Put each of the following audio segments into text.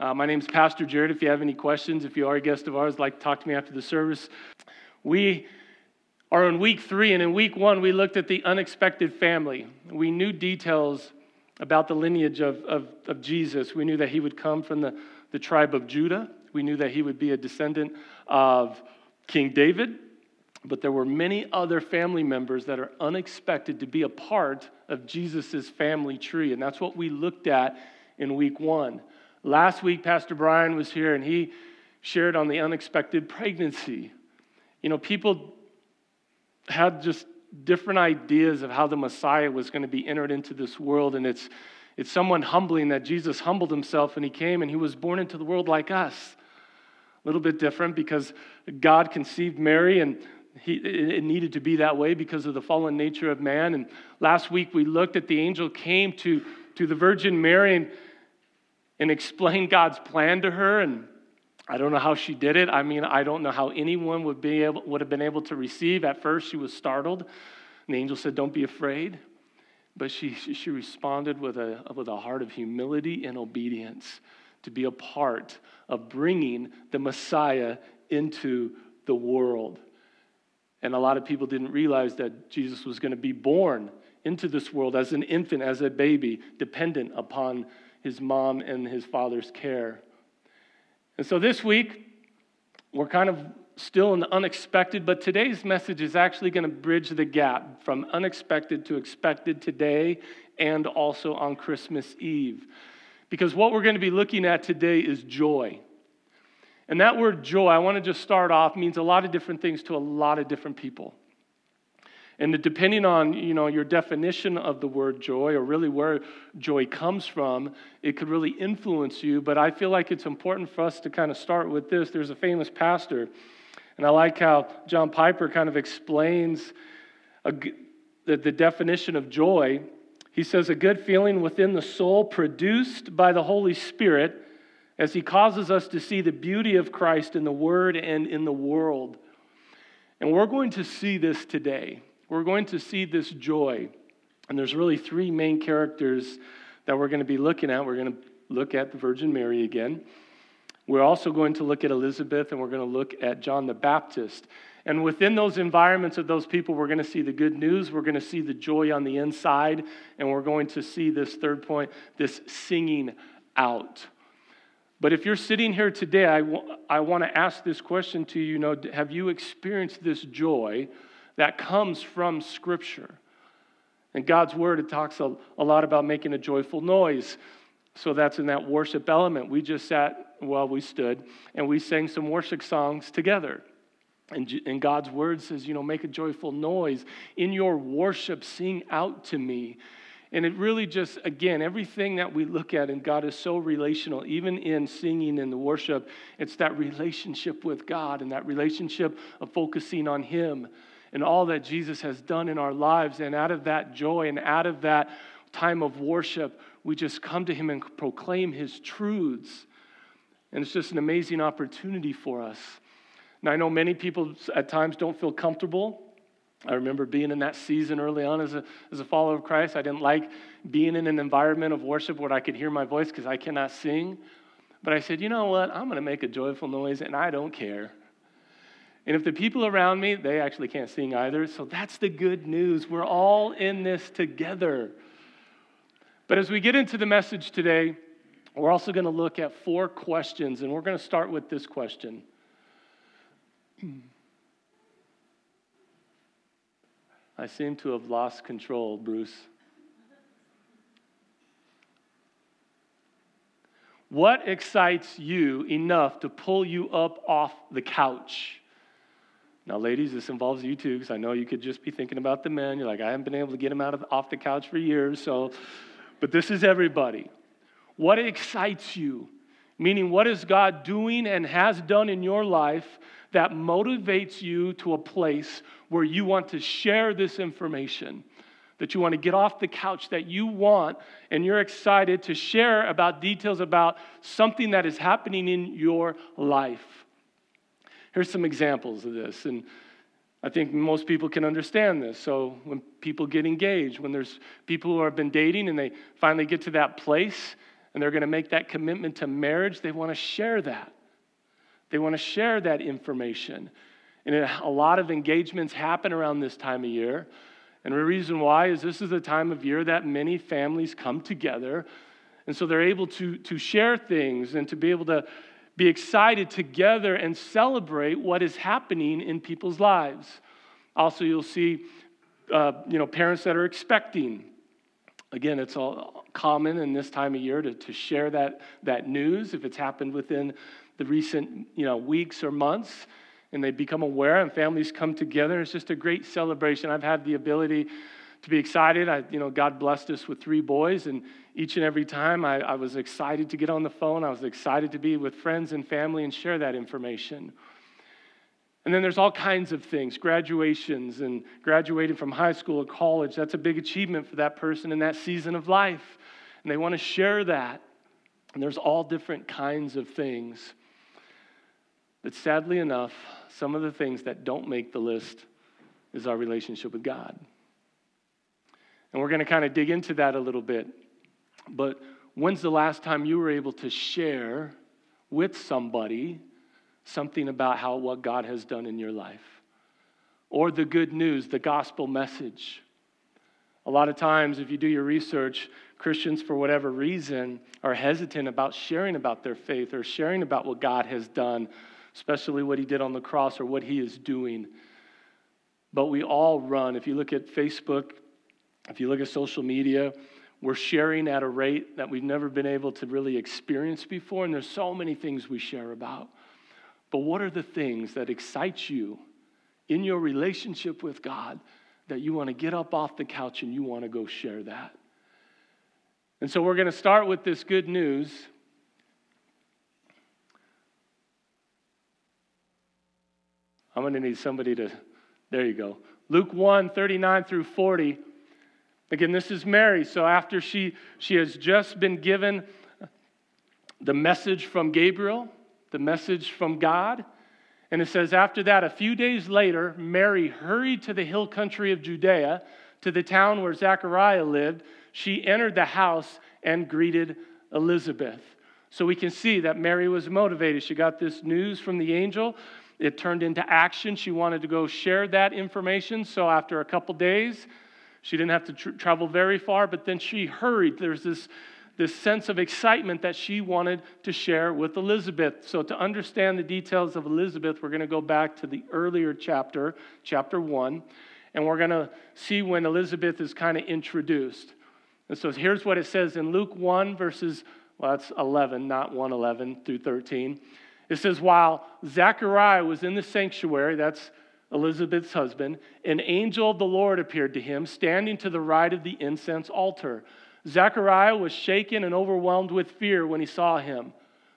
Uh, my name is Pastor Jared. If you have any questions, if you are a guest of ours, like to talk to me after the service. We are in week three, and in week one, we looked at the unexpected family. We knew details about the lineage of, of, of Jesus. We knew that he would come from the, the tribe of Judah, we knew that he would be a descendant of King David. But there were many other family members that are unexpected to be a part of Jesus' family tree. And that's what we looked at in week one. Last week, Pastor Brian was here and he shared on the unexpected pregnancy. You know, people had just different ideas of how the Messiah was going to be entered into this world. And it's, it's somewhat humbling that Jesus humbled himself and he came and he was born into the world like us. A little bit different because God conceived Mary and he, it needed to be that way because of the fallen nature of man. And last week we looked at the angel came to, to the Virgin Mary and, and explain God's plan to her. And I don't know how she did it. I mean, I don't know how anyone would, be able, would have been able to receive. At first, she was startled. And the angel said, Don't be afraid. But she, she responded with a, with a heart of humility and obedience to be a part of bringing the Messiah into the world. And a lot of people didn't realize that Jesus was going to be born into this world as an infant, as a baby, dependent upon his mom and his father's care. And so this week, we're kind of still in the unexpected, but today's message is actually going to bridge the gap from unexpected to expected today and also on Christmas Eve. Because what we're going to be looking at today is joy. And that word joy, I want to just start off, means a lot of different things to a lot of different people. And depending on you know, your definition of the word joy or really where joy comes from, it could really influence you. But I feel like it's important for us to kind of start with this. There's a famous pastor, and I like how John Piper kind of explains a, the, the definition of joy. He says, a good feeling within the soul produced by the Holy Spirit as he causes us to see the beauty of Christ in the Word and in the world. And we're going to see this today. We're going to see this joy. And there's really three main characters that we're going to be looking at. We're going to look at the Virgin Mary again. We're also going to look at Elizabeth and we're going to look at John the Baptist. And within those environments of those people, we're going to see the good news, we're going to see the joy on the inside, and we're going to see this third point this singing out. But if you're sitting here today, I, w- I want to ask this question to you, you know, have you experienced this joy that comes from Scripture? And God's Word, it talks a, a lot about making a joyful noise. So that's in that worship element. We just sat, well, we stood, and we sang some worship songs together. And, and God's Word says, you know, make a joyful noise. In your worship, sing out to me. And it really just, again, everything that we look at, and God is so relational, even in singing and the worship, it's that relationship with God and that relationship of focusing on Him and all that Jesus has done in our lives. And out of that joy and out of that time of worship, we just come to Him and proclaim His truths. And it's just an amazing opportunity for us. Now, I know many people at times don't feel comfortable I remember being in that season early on as a, as a follower of Christ. I didn't like being in an environment of worship where I could hear my voice because I cannot sing. But I said, you know what? I'm going to make a joyful noise and I don't care. And if the people around me, they actually can't sing either. So that's the good news. We're all in this together. But as we get into the message today, we're also going to look at four questions. And we're going to start with this question I seem to have lost control, Bruce. What excites you enough to pull you up off the couch? Now, ladies, this involves you too, because I know you could just be thinking about the men. You're like, I haven't been able to get them out of off the couch for years. So, but this is everybody. What excites you? Meaning, what is God doing and has done in your life that motivates you to a place where you want to share this information, that you want to get off the couch, that you want and you're excited to share about details about something that is happening in your life. Here's some examples of this. And I think most people can understand this. So, when people get engaged, when there's people who have been dating and they finally get to that place, and they're going to make that commitment to marriage, they want to share that. They want to share that information. And a lot of engagements happen around this time of year. And the reason why is this is the time of year that many families come together. And so they're able to, to share things and to be able to be excited together and celebrate what is happening in people's lives. Also, you'll see uh, you know, parents that are expecting. Again, it's all common in this time of year to, to share that, that news if it's happened within the recent you know, weeks or months and they become aware and families come together. It's just a great celebration. I've had the ability to be excited. I, you know, God blessed us with three boys, and each and every time I, I was excited to get on the phone. I was excited to be with friends and family and share that information. And then there's all kinds of things graduations and graduating from high school or college. That's a big achievement for that person in that season of life. And they want to share that. And there's all different kinds of things. But sadly enough, some of the things that don't make the list is our relationship with God. And we're going to kind of dig into that a little bit. But when's the last time you were able to share with somebody something about how what God has done in your life? Or the good news, the gospel message. A lot of times, if you do your research, Christians, for whatever reason, are hesitant about sharing about their faith or sharing about what God has done especially what he did on the cross or what he is doing. But we all run. If you look at Facebook, if you look at social media, we're sharing at a rate that we've never been able to really experience before, and there's so many things we share about. But what are the things that excite you in your relationship with God that you want to get up off the couch and you want to go share that? And so we're going to start with this good news I'm going to need somebody to, there you go. Luke 1 39 through 40. Again, this is Mary. So after she, she has just been given the message from Gabriel, the message from God, and it says, after that, a few days later, Mary hurried to the hill country of Judea, to the town where Zechariah lived. She entered the house and greeted Elizabeth. So we can see that Mary was motivated. She got this news from the angel. It turned into action. She wanted to go share that information. So after a couple days, she didn't have to tr- travel very far, but then she hurried. There's this, this sense of excitement that she wanted to share with Elizabeth. So, to understand the details of Elizabeth, we're going to go back to the earlier chapter, chapter one, and we're going to see when Elizabeth is kind of introduced. And so, here's what it says in Luke 1, verses, well, that's 11, not 111 through 13. It says, while Zechariah was in the sanctuary, that's Elizabeth's husband, an angel of the Lord appeared to him, standing to the right of the incense altar. Zechariah was shaken and overwhelmed with fear when he saw him.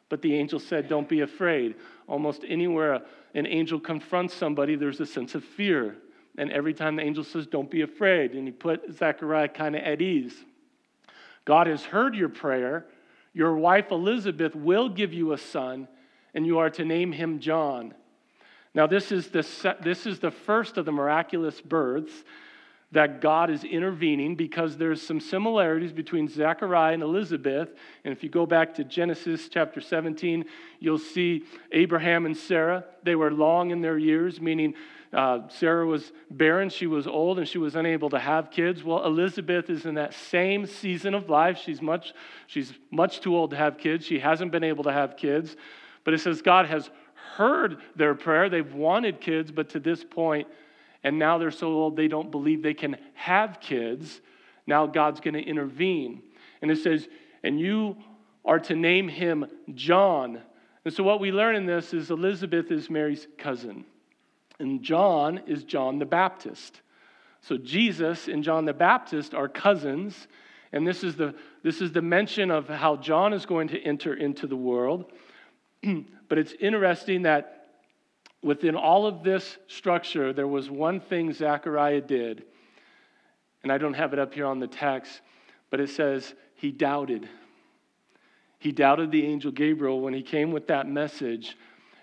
But the angel said, Don't be afraid. Almost anywhere an angel confronts somebody, there's a sense of fear. And every time the angel says, Don't be afraid, and he put Zechariah kind of at ease. God has heard your prayer. Your wife Elizabeth will give you a son and you are to name him John. Now, this is the, this is the first of the miraculous births that God is intervening because there's some similarities between Zechariah and Elizabeth. And if you go back to Genesis chapter 17, you'll see Abraham and Sarah. They were long in their years, meaning uh, Sarah was barren, she was old, and she was unable to have kids. Well, Elizabeth is in that same season of life. She's much, she's much too old to have kids. She hasn't been able to have kids. But it says God has heard their prayer. They've wanted kids, but to this point, and now they're so old they don't believe they can have kids. Now God's going to intervene. And it says, and you are to name him John. And so what we learn in this is Elizabeth is Mary's cousin, and John is John the Baptist. So Jesus and John the Baptist are cousins, and this is the, this is the mention of how John is going to enter into the world. but it's interesting that within all of this structure, there was one thing Zechariah did, and I don't have it up here on the text, but it says he doubted. He doubted the angel Gabriel when he came with that message.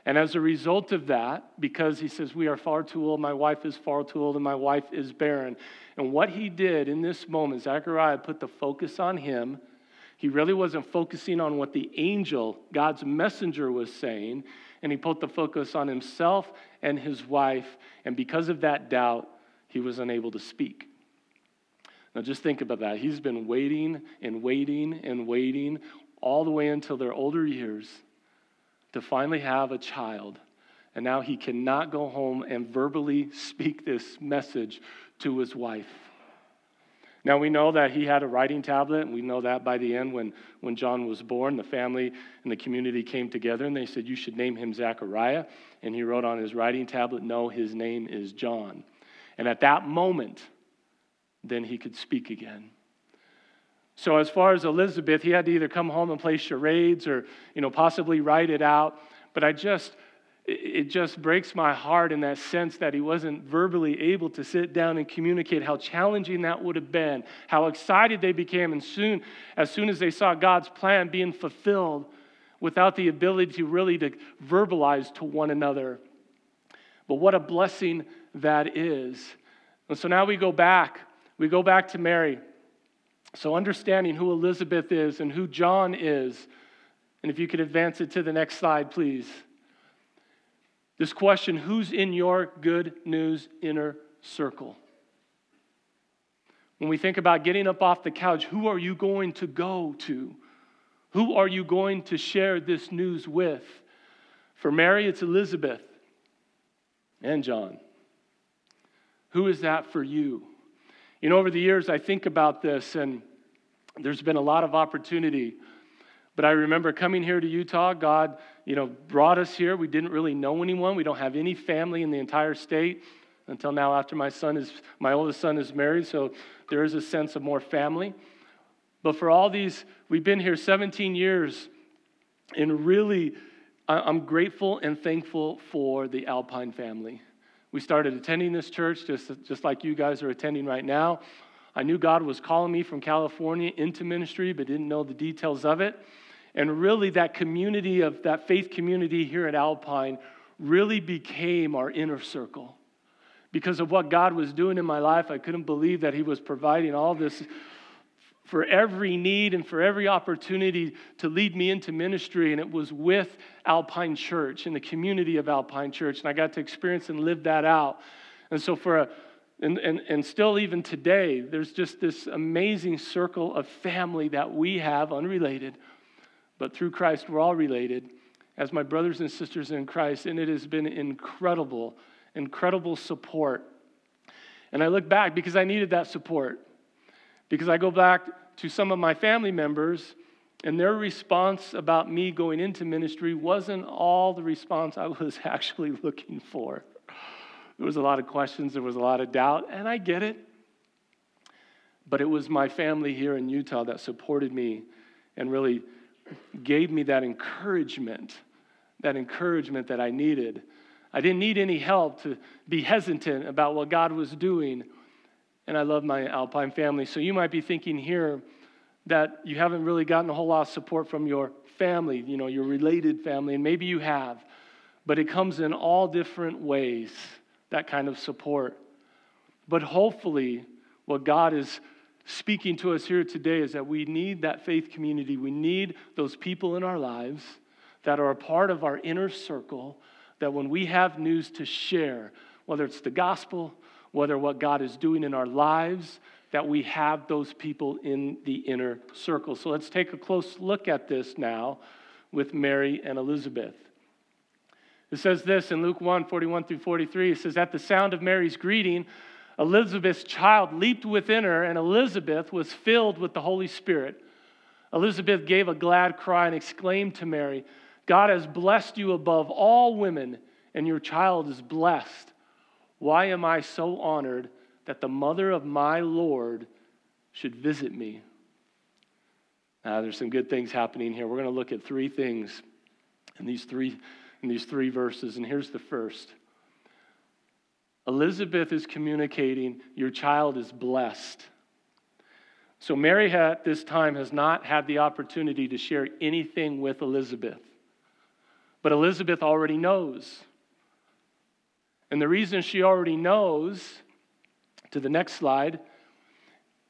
And as a result of that, because he says, We are far too old, my wife is far too old, and my wife is barren. And what he did in this moment, Zechariah put the focus on him He really wasn't focusing on what the angel, God's messenger, was saying, and he put the focus on himself and his wife. And because of that doubt, he was unable to speak. Now, just think about that. He's been waiting and waiting and waiting all the way until their older years to finally have a child. And now he cannot go home and verbally speak this message to his wife. Now we know that he had a writing tablet, and we know that by the end when, when John was born, the family and the community came together and they said, You should name him Zechariah. And he wrote on his writing tablet, No, his name is John. And at that moment, then he could speak again. So as far as Elizabeth, he had to either come home and play charades or, you know, possibly write it out. But I just it just breaks my heart in that sense that he wasn't verbally able to sit down and communicate how challenging that would have been, how excited they became, and soon, as soon as they saw God's plan being fulfilled, without the ability to really to verbalize to one another. But what a blessing that is. And so now we go back. We go back to Mary. So understanding who Elizabeth is and who John is. And if you could advance it to the next slide, please. This question who's in your good news inner circle? When we think about getting up off the couch, who are you going to go to? Who are you going to share this news with? For Mary, it's Elizabeth and John. Who is that for you? You know, over the years, I think about this, and there's been a lot of opportunity but I remember coming here to Utah, God, you know, brought us here. We didn't really know anyone. We don't have any family in the entire state until now after my son is my oldest son is married, so there is a sense of more family. But for all these, we've been here 17 years, and really, I'm grateful and thankful for the Alpine family. We started attending this church just, just like you guys are attending right now. I knew God was calling me from California into ministry, but didn't know the details of it. And really, that community of that faith community here at Alpine really became our inner circle. Because of what God was doing in my life, I couldn't believe that He was providing all this for every need and for every opportunity to lead me into ministry. And it was with Alpine Church, and the community of Alpine Church. And I got to experience and live that out. And so, for a and, and, and still, even today, there's just this amazing circle of family that we have unrelated but through Christ, we're all related as my brothers and sisters in Christ, and it has been incredible, incredible support. And I look back because I needed that support. Because I go back to some of my family members, and their response about me going into ministry wasn't all the response I was actually looking for. There was a lot of questions, there was a lot of doubt, and I get it. But it was my family here in Utah that supported me and really gave me that encouragement, that encouragement that I needed. I didn't need any help to be hesitant about what God was doing. And I love my Alpine family. So you might be thinking here that you haven't really gotten a whole lot of support from your family, you know, your related family, and maybe you have. But it comes in all different ways, that kind of support. But hopefully, what God is speaking to us here today is that we need that faith community. We need those people in our lives that are a part of our inner circle, that when we have news to share, whether it's the gospel, whether what God is doing in our lives, that we have those people in the inner circle. So let's take a close look at this now with Mary and Elizabeth. It says this in Luke 1 41 through 43. It says, At the sound of Mary's greeting, Elizabeth's child leaped within her, and Elizabeth was filled with the Holy Spirit. Elizabeth gave a glad cry and exclaimed to Mary, God has blessed you above all women, and your child is blessed. Why am I so honored that the mother of my Lord should visit me? Now, there's some good things happening here. We're going to look at three things in these three, in these three verses, and here's the first. Elizabeth is communicating, Your child is blessed. So, Mary at this time has not had the opportunity to share anything with Elizabeth. But Elizabeth already knows. And the reason she already knows, to the next slide,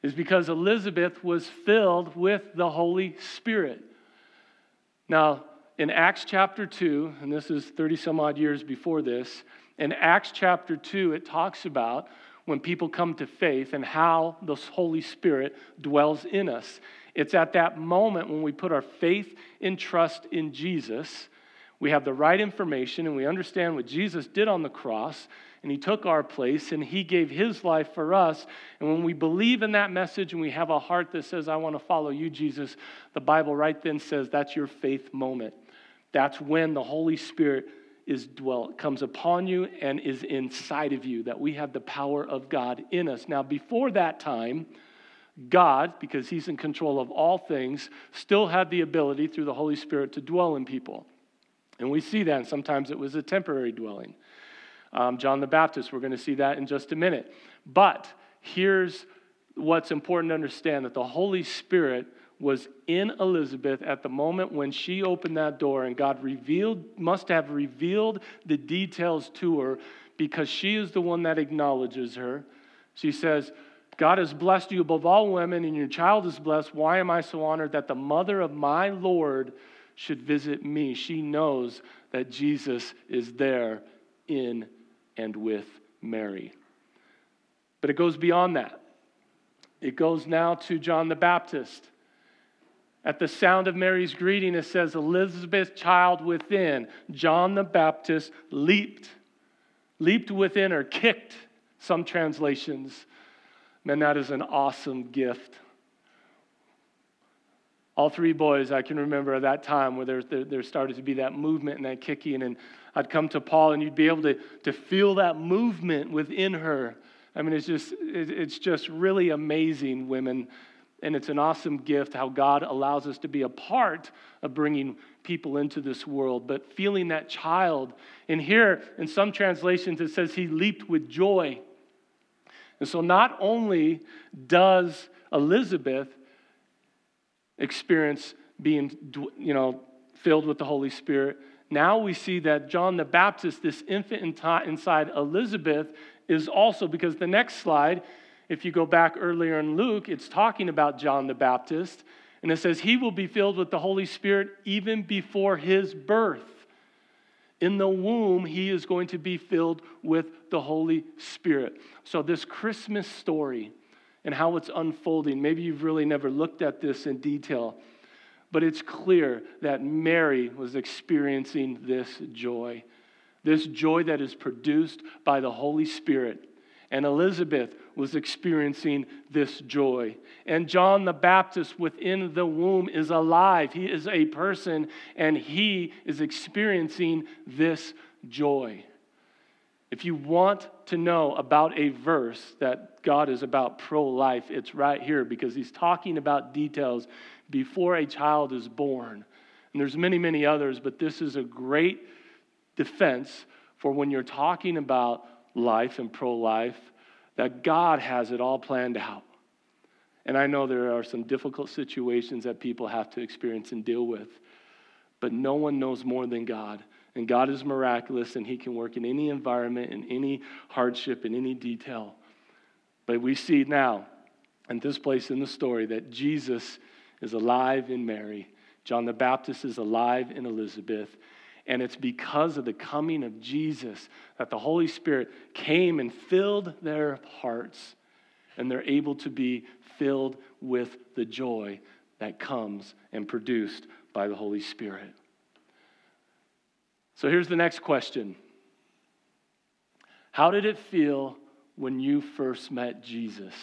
is because Elizabeth was filled with the Holy Spirit. Now, in Acts chapter 2, and this is 30 some odd years before this, in Acts chapter 2, it talks about when people come to faith and how the Holy Spirit dwells in us. It's at that moment when we put our faith and trust in Jesus, we have the right information and we understand what Jesus did on the cross, and He took our place and He gave His life for us. And when we believe in that message and we have a heart that says, I want to follow you, Jesus, the Bible right then says that's your faith moment. That's when the Holy Spirit is dwelt comes upon you and is inside of you that we have the power of God in us. Now before that time, God, because he's in control of all things, still had the ability through the Holy Spirit to dwell in people. And we see that, and sometimes it was a temporary dwelling. Um, John the Baptist, we're going to see that in just a minute. But here's what's important to understand that the Holy Spirit was in Elizabeth at the moment when she opened that door, and God revealed, must have revealed the details to her because she is the one that acknowledges her. She says, God has blessed you above all women, and your child is blessed. Why am I so honored that the mother of my Lord should visit me? She knows that Jesus is there in and with Mary. But it goes beyond that. It goes now to John the Baptist. At the sound of Mary's greeting, it says, Elizabeth, child within. John the Baptist leaped, leaped within or kicked, some translations. Man, that is an awesome gift. All three boys, I can remember at that time where there, there, there started to be that movement and that kicking. And I'd come to Paul, and you'd be able to, to feel that movement within her. I mean, it's just, it's just really amazing, women and it's an awesome gift how God allows us to be a part of bringing people into this world, but feeling that child. And here, in some translations, it says he leaped with joy. And so, not only does Elizabeth experience being, you know, filled with the Holy Spirit, now we see that John the Baptist, this infant inside Elizabeth, is also, because the next slide if you go back earlier in Luke, it's talking about John the Baptist. And it says, He will be filled with the Holy Spirit even before his birth. In the womb, he is going to be filled with the Holy Spirit. So, this Christmas story and how it's unfolding, maybe you've really never looked at this in detail, but it's clear that Mary was experiencing this joy. This joy that is produced by the Holy Spirit and Elizabeth was experiencing this joy. And John the Baptist within the womb is alive. He is a person and he is experiencing this joy. If you want to know about a verse that God is about pro life, it's right here because he's talking about details before a child is born. And there's many, many others, but this is a great defense for when you're talking about life and pro life, that God has it all planned out. And I know there are some difficult situations that people have to experience and deal with, but no one knows more than God. And God is miraculous, and He can work in any environment, in any hardship, in any detail. But we see now, at this place in the story, that Jesus is alive in Mary. John the Baptist is alive in Elizabeth. And it's because of the coming of Jesus that the Holy Spirit came and filled their hearts, and they're able to be filled with the joy that comes and produced by the Holy Spirit. So here's the next question How did it feel when you first met Jesus?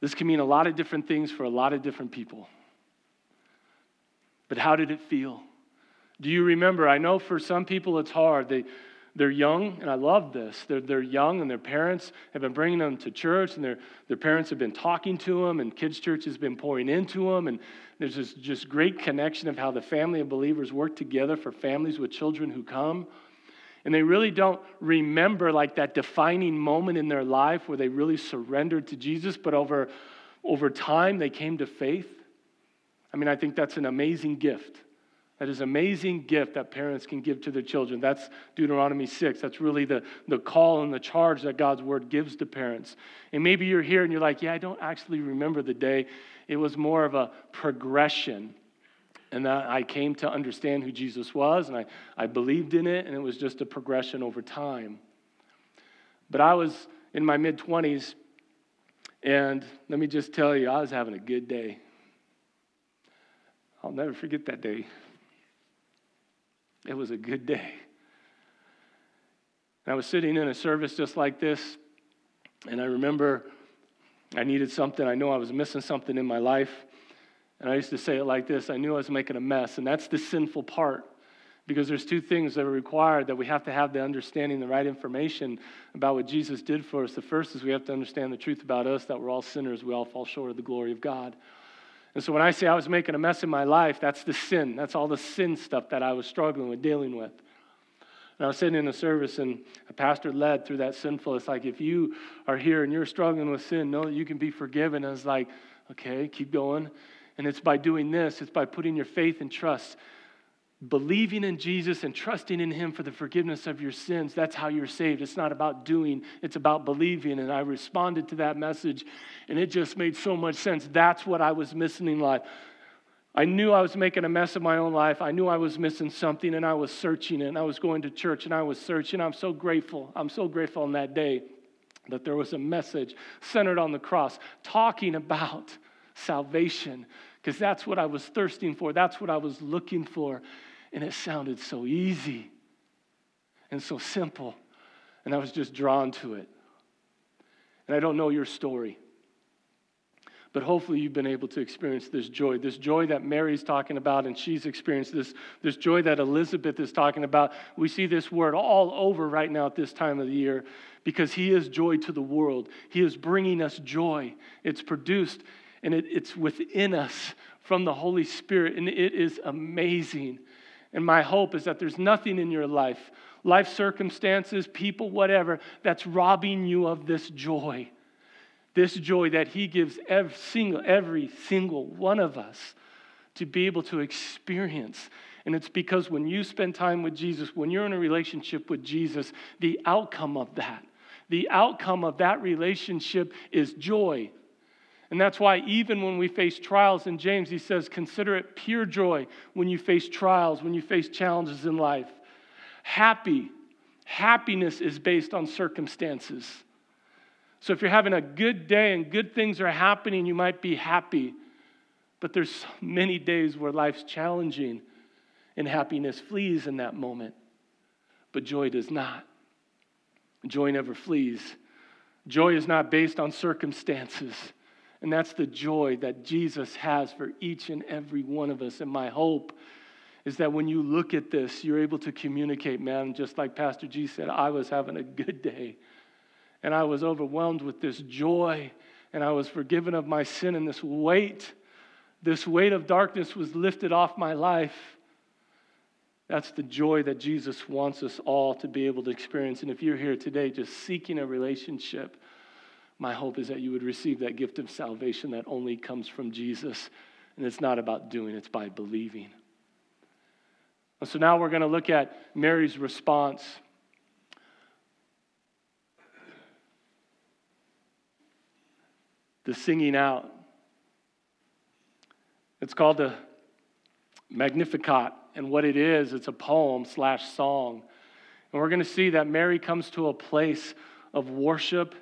This can mean a lot of different things for a lot of different people. But how did it feel? Do you remember? I know for some people it's hard. They, they're young, and I love this. They're, they're young, and their parents have been bringing them to church, and their, their parents have been talking to them, and kids' church has been pouring into them. And there's this just great connection of how the family of believers work together for families with children who come. And they really don't remember like that defining moment in their life where they really surrendered to Jesus, but over, over time they came to faith. I mean, I think that's an amazing gift. That is an amazing gift that parents can give to their children. That's Deuteronomy 6. That's really the, the call and the charge that God's word gives to parents. And maybe you're here and you're like, yeah, I don't actually remember the day. It was more of a progression. And that I came to understand who Jesus was, and I, I believed in it, and it was just a progression over time. But I was in my mid 20s, and let me just tell you, I was having a good day. I'll never forget that day. It was a good day. I was sitting in a service just like this, and I remember I needed something. I knew I was missing something in my life. And I used to say it like this I knew I was making a mess. And that's the sinful part because there's two things that are required that we have to have the understanding, the right information about what Jesus did for us. The first is we have to understand the truth about us that we're all sinners, we all fall short of the glory of God. And so when I say I was making a mess in my life, that's the sin. That's all the sin stuff that I was struggling with, dealing with. And I was sitting in a service, and a pastor led through that sinful. It's like, if you are here and you're struggling with sin, know that you can be forgiven. And it's like, okay, keep going. And it's by doing this, it's by putting your faith and trust believing in Jesus and trusting in Him for the forgiveness of your sins, that's how you're saved. It's not about doing, it's about believing. And I responded to that message, and it just made so much sense. That's what I was missing in life. I knew I was making a mess of my own life. I knew I was missing something, and I was searching. And I was going to church, and I was searching. I'm so grateful. I'm so grateful on that day that there was a message centered on the cross talking about salvation because that's what I was thirsting for. That's what I was looking for. And it sounded so easy and so simple. And I was just drawn to it. And I don't know your story. But hopefully, you've been able to experience this joy, this joy that Mary's talking about, and she's experienced this, this joy that Elizabeth is talking about. We see this word all over right now at this time of the year because He is joy to the world. He is bringing us joy. It's produced and it, it's within us from the Holy Spirit, and it is amazing. And my hope is that there's nothing in your life, life circumstances, people, whatever, that's robbing you of this joy. This joy that He gives every single, every single one of us to be able to experience. And it's because when you spend time with Jesus, when you're in a relationship with Jesus, the outcome of that, the outcome of that relationship is joy, and that's why, even when we face trials, in James, he says, consider it pure joy when you face trials, when you face challenges in life. Happy, happiness is based on circumstances. So if you're having a good day and good things are happening, you might be happy. But there's many days where life's challenging and happiness flees in that moment. But joy does not. Joy never flees. Joy is not based on circumstances. And that's the joy that Jesus has for each and every one of us. And my hope is that when you look at this, you're able to communicate, man, just like Pastor G said, I was having a good day. And I was overwhelmed with this joy, and I was forgiven of my sin, and this weight, this weight of darkness was lifted off my life. That's the joy that Jesus wants us all to be able to experience. And if you're here today just seeking a relationship, my hope is that you would receive that gift of salvation that only comes from Jesus. And it's not about doing, it's by believing. And so now we're going to look at Mary's response. The singing out. It's called the Magnificat. And what it is, it's a poem slash song. And we're going to see that Mary comes to a place of worship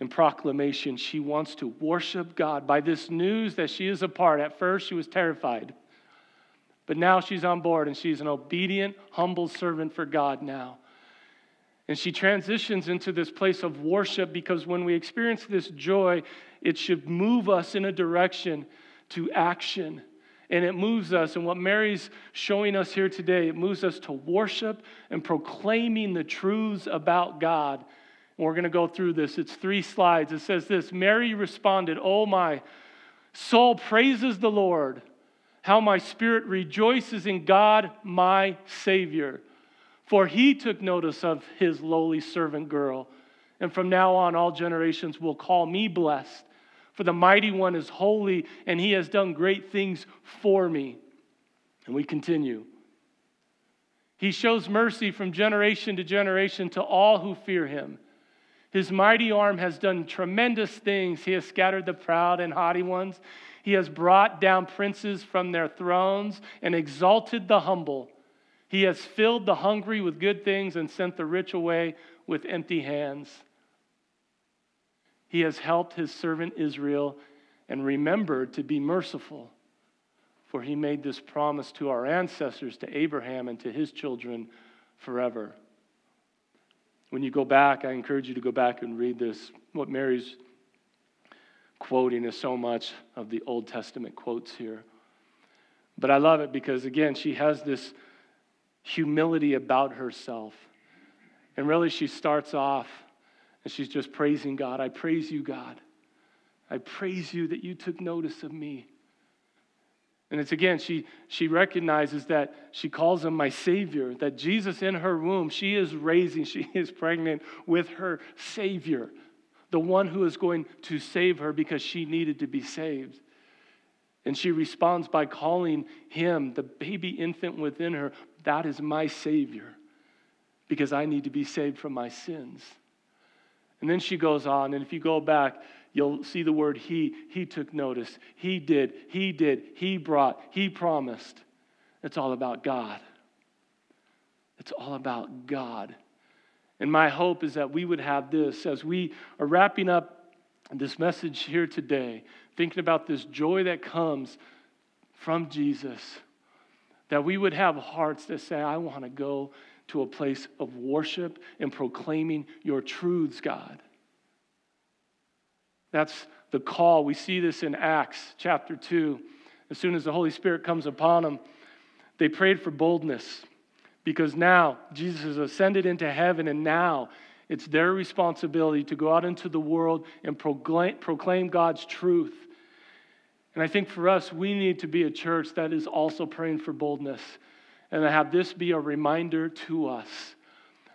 in proclamation. She wants to worship God by this news that she is a part. At first, she was terrified, but now she's on board and she's an obedient, humble servant for God now. And she transitions into this place of worship because when we experience this joy, it should move us in a direction to action. And it moves us, and what Mary's showing us here today, it moves us to worship and proclaiming the truths about God we're going to go through this. It's three slides. It says this Mary responded, Oh, my soul praises the Lord. How my spirit rejoices in God, my Savior. For he took notice of his lowly servant girl. And from now on, all generations will call me blessed. For the mighty one is holy, and he has done great things for me. And we continue. He shows mercy from generation to generation to all who fear him. His mighty arm has done tremendous things. He has scattered the proud and haughty ones. He has brought down princes from their thrones and exalted the humble. He has filled the hungry with good things and sent the rich away with empty hands. He has helped his servant Israel and remembered to be merciful, for he made this promise to our ancestors, to Abraham, and to his children forever. When you go back, I encourage you to go back and read this. What Mary's quoting is so much of the Old Testament quotes here. But I love it because, again, she has this humility about herself. And really, she starts off and she's just praising God. I praise you, God. I praise you that you took notice of me. And it's again, she, she recognizes that she calls him my Savior, that Jesus in her womb, she is raising, she is pregnant with her Savior, the one who is going to save her because she needed to be saved. And she responds by calling him, the baby infant within her, that is my Savior, because I need to be saved from my sins. And then she goes on, and if you go back, you'll see the word he. He took notice. He did. He did. He brought. He promised. It's all about God. It's all about God. And my hope is that we would have this as we are wrapping up this message here today, thinking about this joy that comes from Jesus, that we would have hearts that say, I want to go to a place of worship and proclaiming your truths, God. That's the call. We see this in Acts chapter 2. As soon as the Holy Spirit comes upon them, they prayed for boldness because now Jesus has ascended into heaven, and now it's their responsibility to go out into the world and proclaim, God's truth. And I think for us, we need to be a church that is also praying for boldness and to have this be a reminder to us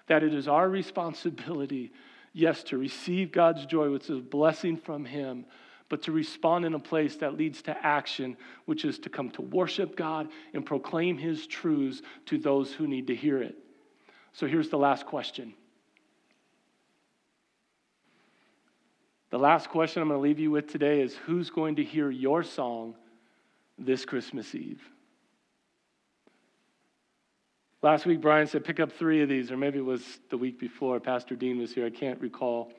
that it is our responsibility yes, to receive God's joy, which is a blessing from Him, but to respond in a place that leads to action, which is to come to worship God and proclaim His truths to those who need to hear it. So here's the last question. The last question I'm going to leave you with today is who's going to hear your song this Christmas Eve? Last week, Brian said, pick up three of these, or maybe it was the week before. Pastor Dean was here. I can't recall.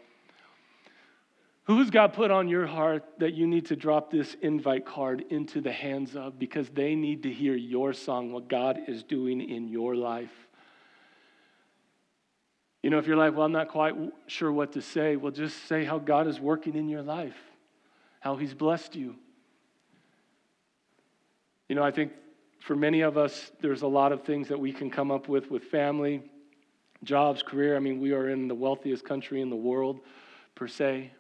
Who's God put on your heart that you need to drop this invite card into the hands of because they need to hear your song, what God is doing in your life? You know, if you're like, well, I'm not quite sure what to say, well, just say how God is working in your life, how He's blessed you. You know, I think for many of us, there's a lot of things that we can come up with with family, jobs, career. I mean, we are in the wealthiest country in the world, per se,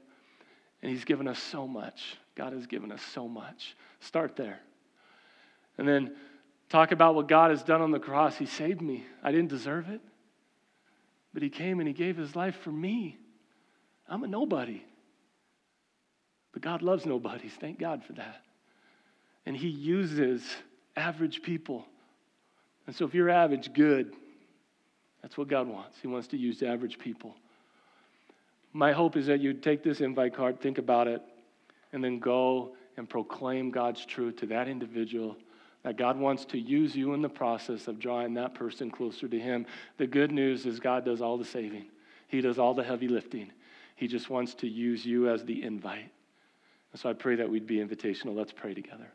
and He's given us so much. God has given us so much. Start there. And then talk about what God has done on the cross. He saved me. I didn't deserve it, but He came and He gave His life for me. I'm a nobody. But God loves nobodies. Thank God for that. And He uses average people. And so if you're average, good. That's what God wants. He wants to use average people. My hope is that you'd take this invite card, think about it, and then go and proclaim God's truth to that individual. That God wants to use you in the process of drawing that person closer to Him. The good news is God does all the saving, He does all the heavy lifting. He just wants to use you as the invite. And so I pray that we'd be invitational. Let's pray together.